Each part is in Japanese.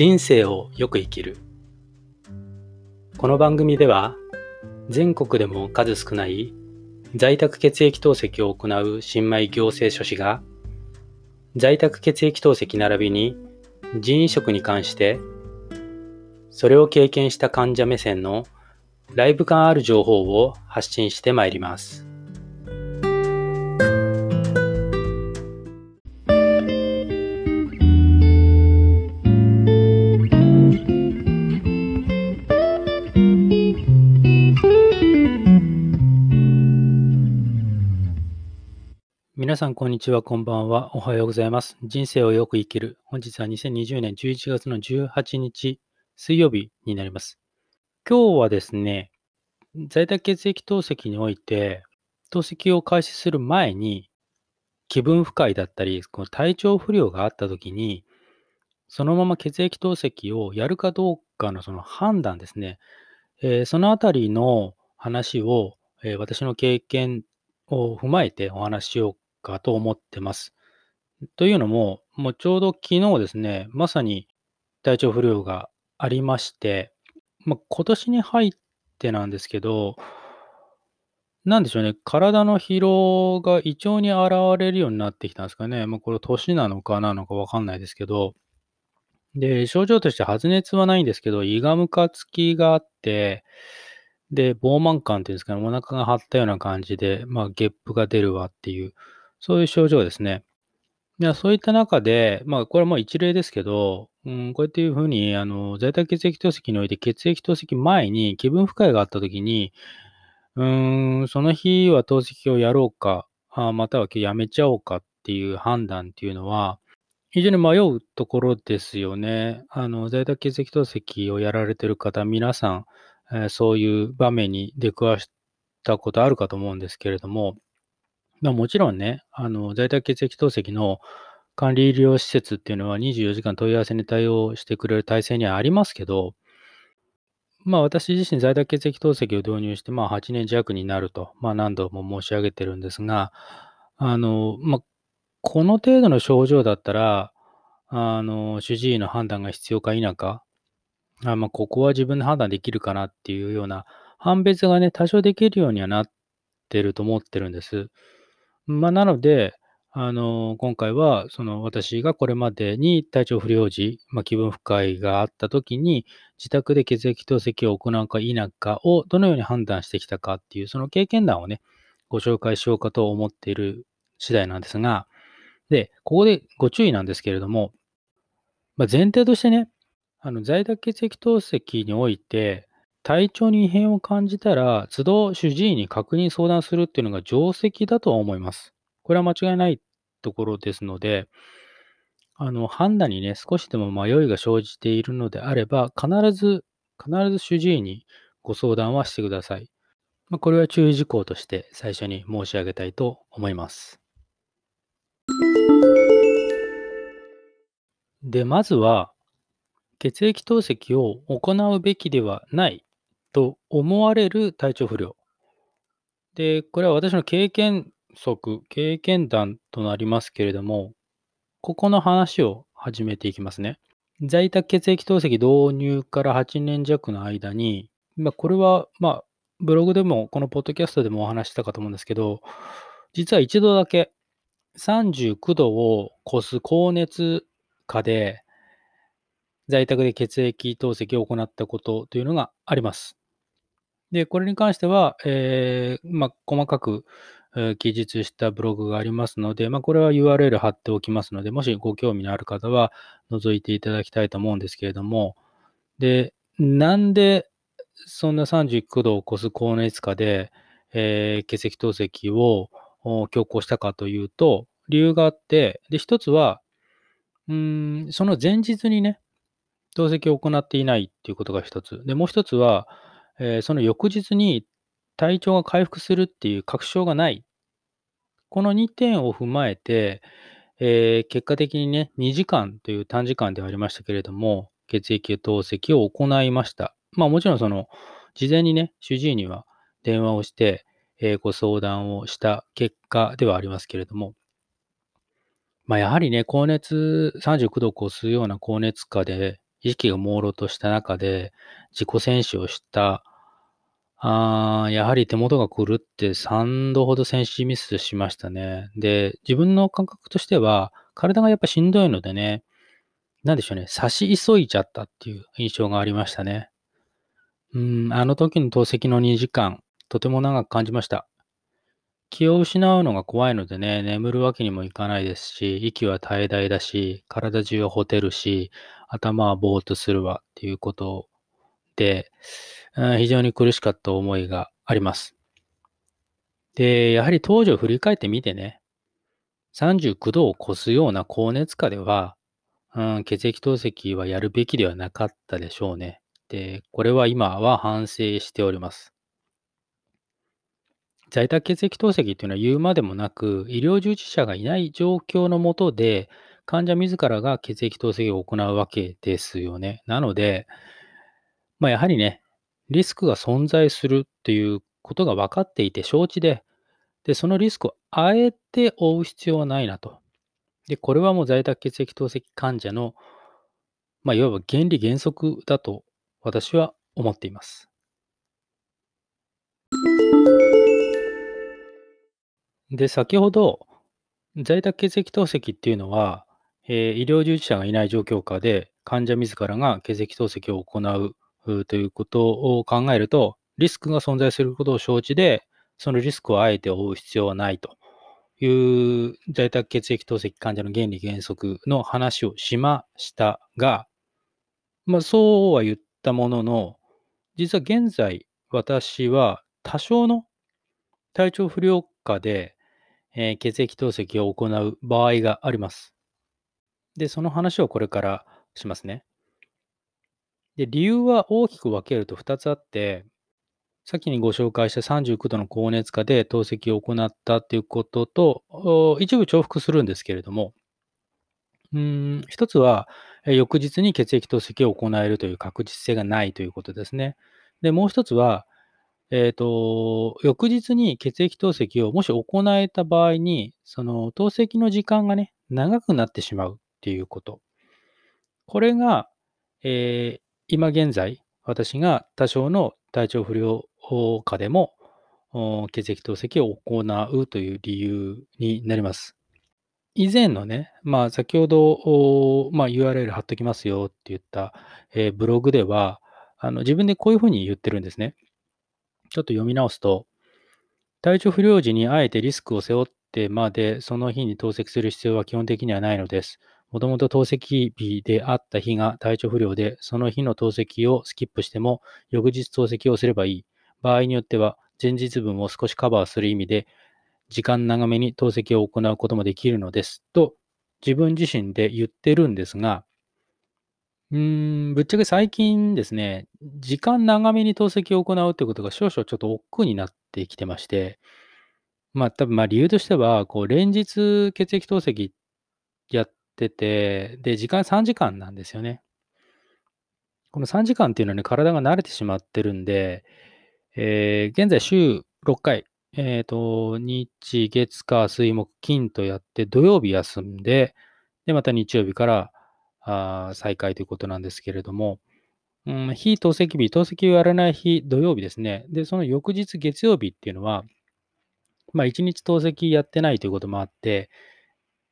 人生をよく生きるこの番組では全国でも数少ない在宅血液透析を行う新米行政書士が在宅血液透析並びに人移植に関してそれを経験した患者目線のライブ感ある情報を発信してまいります。さん、こんにちは、こんばんは。おはようございます。人生をよく生きる。本日は2020年11月の18日、水曜日になります。今日はですね、在宅血液透析において、透析を開始する前に、気分不快だったり、この体調不良があったときに、そのまま血液透析をやるかどうかのその判断ですね、えー、そのあたりの話を、えー、私の経験を踏まえてお話ししようかと思ってます。というのも、もうちょうど昨日ですね、まさに体調不良がありまして、まあ、今年に入ってなんですけど、なんでしょうね、体の疲労が胃腸に現れるようになってきたんですかね。まあ、これ年なのかなのかわかんないですけど、で、症状として発熱はないんですけど、胃がむかつきがあって、で、膨満感っていうんですかね、お腹が張ったような感じで、まあ、ゲップが出るわっていう、そういう症状ですね。いや、そういった中で、まあ、これはもう一例ですけど、うん、こうやっていうふうに、あの、在宅血液透析において血液透析前に気分不快があったときに、うん、その日は透析をやろうか、あまたは今日やめちゃおうかっていう判断っていうのは、非常に迷うところですよね。あの、在宅血液透析をやられてる方、皆さん、えーそういう場面に出くわしたことあるかと思うんですけれども、まあ、もちろんね、あの、在宅血液透析の管理医療施設っていうのは24時間問い合わせに対応してくれる体制にはありますけど、まあ私自身在宅血液透析を導入してまあ8年弱になると、まあ何度も申し上げてるんですが、あの、まあ、この程度の症状だったら、あの、主治医の判断が必要か否か、あまあ、ここは自分で判断できるかなっていうような判別がね、多少できるようにはなってると思ってるんです。まあ、なので、あの、今回は、その私がこれまでに体調不良時、まあ、気分不快があった時に、自宅で血液透析を行うか否かをどのように判断してきたかっていう、その経験談をね、ご紹介しようかと思っている次第なんですが、で、ここでご注意なんですけれども、まあ、前提としてね、あの在宅血液透析において、体調に異変を感じたら、都度主治医に確認相談するっていうのが定石だとは思います。これは間違いないところですので、あの、判断にね、少しでも迷いが生じているのであれば、必ず、必ず主治医にご相談はしてください。まあ、これは注意事項として最初に申し上げたいと思います。で、まずは、血液透析を行うべきではないと思われる体調不良。で、これは私の経験則、経験談となりますけれども、ここの話を始めていきますね。在宅血液透析導入から8年弱の間に、まあ、これは、まあ、ブログでも、このポッドキャストでもお話したかと思うんですけど、実は一度だけ39度を超す高熱下で、在宅で血液透析を行ったことというのがあります。で、これに関しては、えー、まあ、細かく、えー、記述したブログがありますので、まあ、これは URL 貼っておきますので、もしご興味のある方は覗いていただきたいと思うんですけれども、で、なんでそんな39度を超す高熱下で、えー、血液透析を強行したかというと、理由があって、で、一つは、うん、その前日にね、透析を行っていないっていうことが一つ。で、もう一つは、えー、その翌日に体調が回復するっていう確証がない。この2点を踏まえて、えー、結果的にね、2時間という短時間ではありましたけれども、血液透析を行いました。まあもちろんその、事前にね、主治医には電話をして、えー、ご相談をした結果ではありますけれども、まあやはりね、高熱、39度を超すような高熱下で、意識が朦朧とした中で自己選手をしたあーやはり手元が狂って3度ほど選手ミスしましたね。で、自分の感覚としては、体がやっぱしんどいのでね、なんでしょうね、差し急いじゃったっていう印象がありましたね。うん、あの時の透析の2時間、とても長く感じました。気を失うのが怖いのでね、眠るわけにもいかないですし、息は怠惰だし、体中はほてるし、頭はぼーっとするわっていうことで、非常に苦しかった思いがあります。で、やはり当時を振り返ってみてね、39度を超すような高熱下では、うん、血液透析はやるべきではなかったでしょうね。で、これは今は反省しております。在宅血液透析っていうのは言うまでもなく、医療従事者がいない状況のもとで、患者自らが血液透析を行うわけですよね。なので、まあ、やはりね、リスクが存在するっていうことが分かっていて承知で、で、そのリスクをあえて負う必要はないなと。で、これはもう在宅血液透析患者の、まあ、いわば原理原則だと私は思っています。で、先ほど、在宅血液透析っていうのは、えー、医療従事者がいない状況下で患者自らが血液透析を行うということを考えると、リスクが存在することを承知で、そのリスクをあえて負う必要はないという在宅血液透析患者の原理原則の話をしましたが、まあそうは言ったものの、実は現在私は多少の体調不良下で、えー、血液透析を行う場合があります。で、その話をこれからしますね。で、理由は大きく分けると2つあって、先にご紹介した39度の高熱下で透析を行ったということと、一部重複するんですけれども、うん、一つは、翌日に血液透析を行えるという確実性がないということですね。で、もう一つは、えっ、ー、と、翌日に血液透析をもし行えた場合に、その透析の時間がね、長くなってしまうっていうこと。これが、えー、今現在、私が多少の体調不良下でも血液透析を行うという理由になります。以前のね、まあ、先ほど、まあ、URL 貼っときますよって言った、えー、ブログではあの、自分でこういうふうに言ってるんですね。ちょっと読み直すと、体調不良時にあえてリスクを背負ってまでその日に透析する必要は基本的にはないのです。もともと透析日であった日が体調不良で、その日の透析をスキップしても、翌日透析をすればいい。場合によっては、前日分を少しカバーする意味で、時間長めに透析を行うこともできるのです。と、自分自身で言ってるんですが、うーん、ぶっちゃけ最近ですね、時間長めに透析を行うということが少々ちょっと億劫になってきてまして、まあ多分まあ理由としては、こう連日血液透析やっってて、で、時間3時間なんですよね。この3時間っていうのはね、体が慣れてしまってるんで、えー、現在週6回、えっ、ー、と、日、月、火、水、木、金とやって、土曜日休んで、で、また日曜日からあ再開ということなんですけれども、うん、非透析日、透析をやらない日、土曜日ですね。で、その翌日月曜日っていうのは、まあ、1日透析やってないということもあって、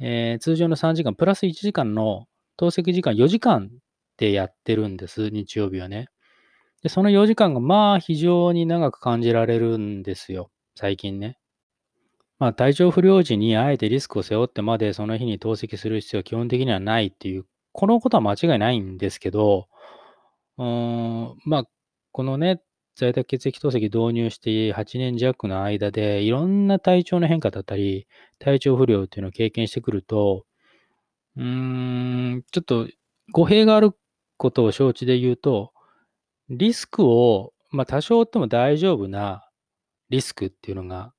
えー、通常の3時間、プラス1時間の透析時間4時間でやってるんです、日曜日はね。で、その4時間がまあ非常に長く感じられるんですよ、最近ね。まあ体調不良時にあえてリスクを背負ってまでその日に透析する必要は基本的にはないっていう、このことは間違いないんですけど、うーん、まあ、このね、在宅血液透析導入して8年弱の間で、いろんな体調の変化だったり、体調不良っていうのを経験してくると、うーん、ちょっと語弊があることを承知で言うと、リスクを、まあ多少っても大丈夫なリスクっていうのが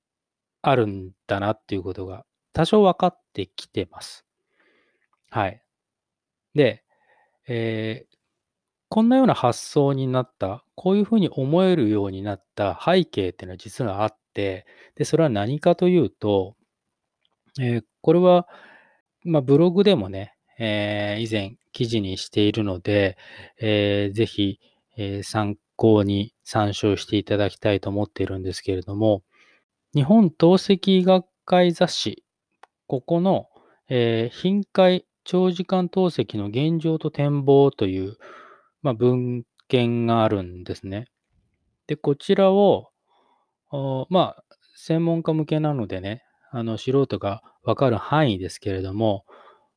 あるんだなっていうことが多少分かってきてます。はい。で、えー、こんなような発想になった、こういうふうに思えるようになった背景っていうのは実はあって、で、それは何かというと、えー、これは、まあ、ブログでもね、えー以前記事にしているので、えーぜひ、え参考に参照していただきたいと思っているんですけれども、日本透析学会雑誌、ここの、えー頻回長時間透析の現状と展望という、まあ、文献があるんですね。で、こちらを、まあ、専門家向けなのでね、あの素人がわかる範囲ですけれども、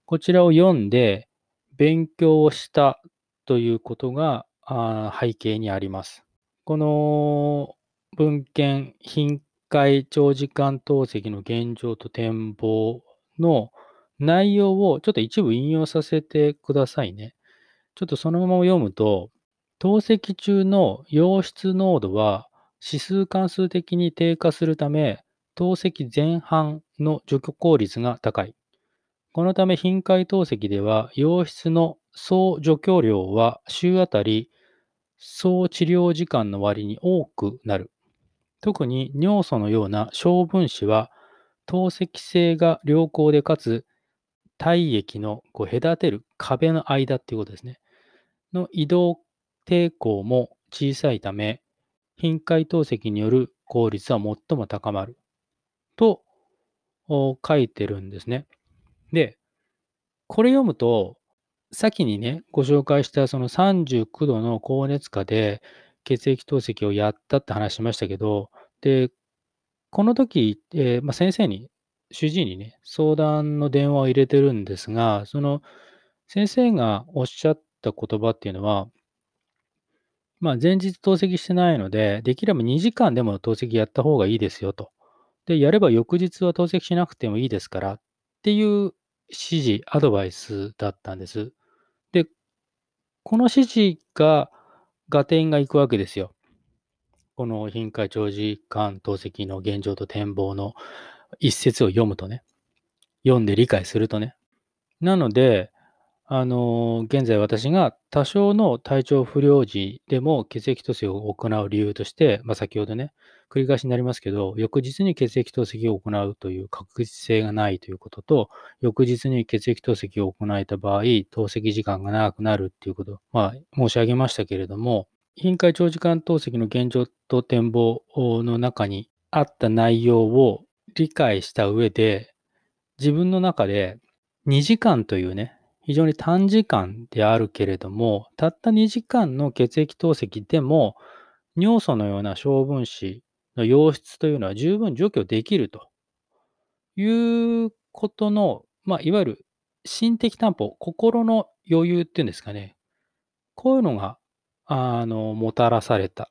こちらを読んで勉強をしたということがあ背景にあります。この文献、頻回長時間透析の現状と展望の内容をちょっと一部引用させてくださいね。ちょっとそのまま読むと、透析中の溶質濃度は指数関数的に低下するため、透析前半の除去効率が高い。このため頻回透析では、溶質の総除去量は週あたり総治療時間の割に多くなる。特に尿素のような小分子は、透析性が良好でかつ、体液のこう隔てる壁の間っていうことですね。の移動抵抗も小さいため、頻回透析による効率は最も高まる。と書いてるんですね。で、これ読むと、先にね、ご紹介したその39度の高熱下で血液透析をやったって話しましたけど、で、この時、えーまあ、先生に、主治医にね、相談の電話を入れてるんですが、その先生がおっしゃった言葉っていうのは、まあ、前日透析してないので、できれば2時間でも透析やった方がいいですよと。で、やれば翌日は透析しなくてもいいですからっていう指示、アドバイスだったんです。で、この指示が合点がいくわけですよ。この頻回長時間透析の現状と展望の一節を読むとね、読んで理解するとね。なので、あの現在私が多少の体調不良時でも血液透析を行う理由として、まあ、先ほどね、繰り返しになりますけど、翌日に血液透析を行うという確実性がないということと、翌日に血液透析を行えた場合、透析時間が長くなるっていうこと、まあ、申し上げましたけれども、頻回長時間透析の現状と展望の中にあった内容を理解した上で、自分の中で2時間というね、非常に短時間であるけれども、たった2時間の血液透析でも、尿素のような小分子の溶質というのは十分除去できるということの、まあ、いわゆる心的担保、心の余裕っていうんですかね。こういうのが、あの、もたらされた。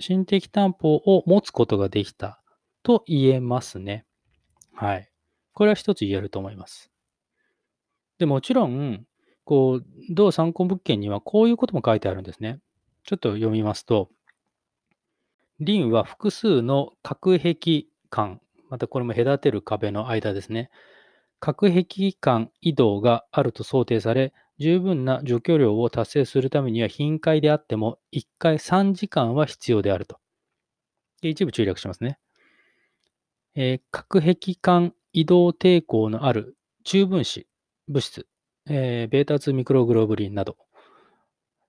心的担保を持つことができたと言えますね。はい。これは一つ言えると思います。で、もちろん、こう、同参考物件にはこういうことも書いてあるんですね。ちょっと読みますと、リンは複数の隔壁間、またこれも隔てる壁の間ですね。隔壁間移動があると想定され、十分な除去量を達成するためには頻回であっても1回3時間は必要であると。で一部注略しますね。えー、隔壁間移動抵抗のある中分子、物質、えー、ベータ2ミクログロブリンなど、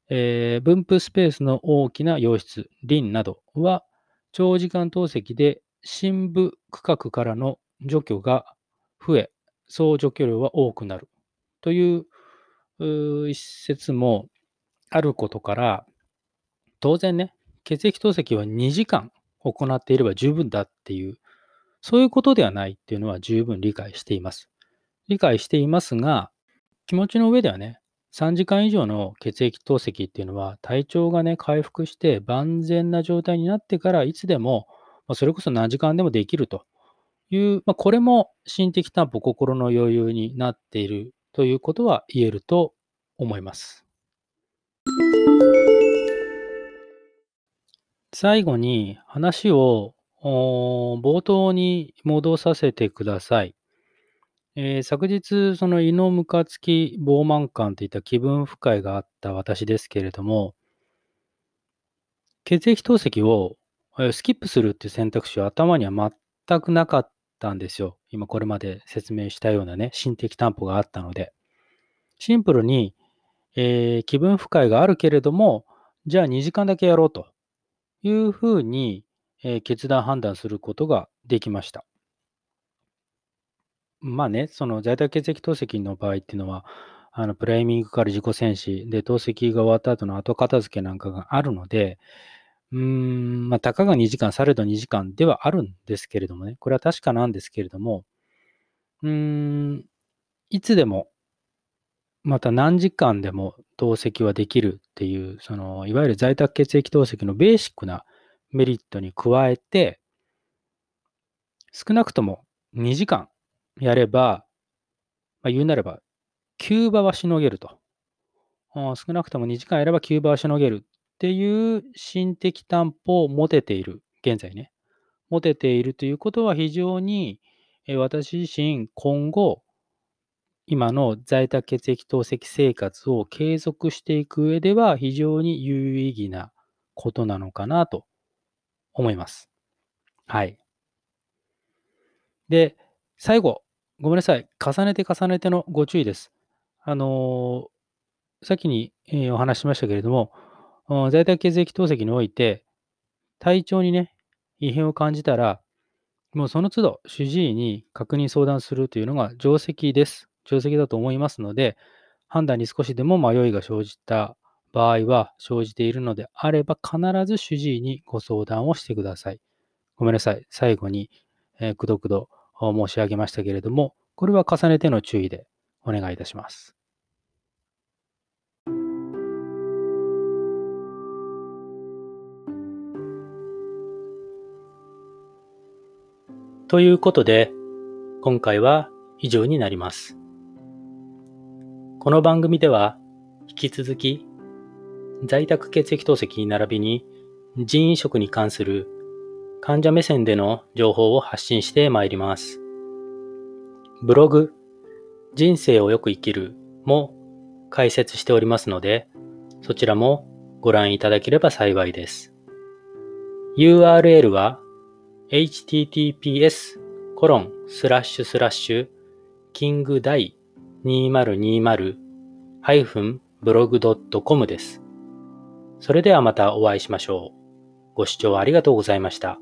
えー、分布スペースの大きな溶質、リンなどは、長時間透析で深部区画からの除去が増え、総除去量は多くなるという一説もあることから、当然ね、血液透析は2時間行っていれば十分だっていう、そういうことではないっていうのは十分理解しています。理解していますが、気持ちの上ではね、3時間以上の血液透析っていうのは体調がね、回復して万全な状態になってからいつでも、まあ、それこそ何時間でもできるという、まあ、これも心的担保、心の余裕になっているということは言えると思います。最後に話を冒頭に戻させてください。えー、昨日、その胃のムカつき、膨慢感といった気分不快があった私ですけれども、血液透析をスキップするっていう選択肢は頭には全くなかったんですよ。今これまで説明したようなね、心的担保があったので。シンプルに、えー気分不快があるけれども、じゃあ2時間だけやろうというふうに、えー決断判断することができました。まあね、その在宅血液透析の場合っていうのは、あのプライミングから自己戦士で透析が終わった後の後片付けなんかがあるので、うーん、まあ、たかが2時間、されど2時間ではあるんですけれどもね、これは確かなんですけれども、うーん、いつでも、また何時間でも透析はできるっていう、そのいわゆる在宅血液透析のベーシックなメリットに加えて、少なくとも2時間やれば、まあ、言うなれば、キューバはしのげると。少なくとも2時間やればキューバはしのげるっていう心的担保を持てている、現在ね。持てているということは非常に、私自身今後、今の在宅血液透析生活を継続していく上では非常に有意義なことなのかなと思います。はい。で、最後、ごめんなさい。重ねて重ねてのご注意です。あのー先に、えーお話しましたけれども、うん在宅血液透析において、体調にね、異変を感じたら、もうその都度主治医に確認相談するというのが定石です。定石だと思いますので、判断に少しでも迷いが生じた場合は、生じているのであれば、必ず主治医にご相談をしてください。ごめんなさい。最後に、えーくどくど申し上げましたけれども、これは重ねての注意でお願いいたします。ということで、今回は以上になります。この番組では、引き続き、在宅血液透析並びに人員食に関する患者目線での情報を発信してまいります。ブログ、人生をよく生きるも解説しておりますので、そちらもご覧いただければ幸いです。URL は https コロンスラッシュスラッシュキングダイ2020 blog.com です。それではまたお会いしましょう。ご視聴ありがとうございました。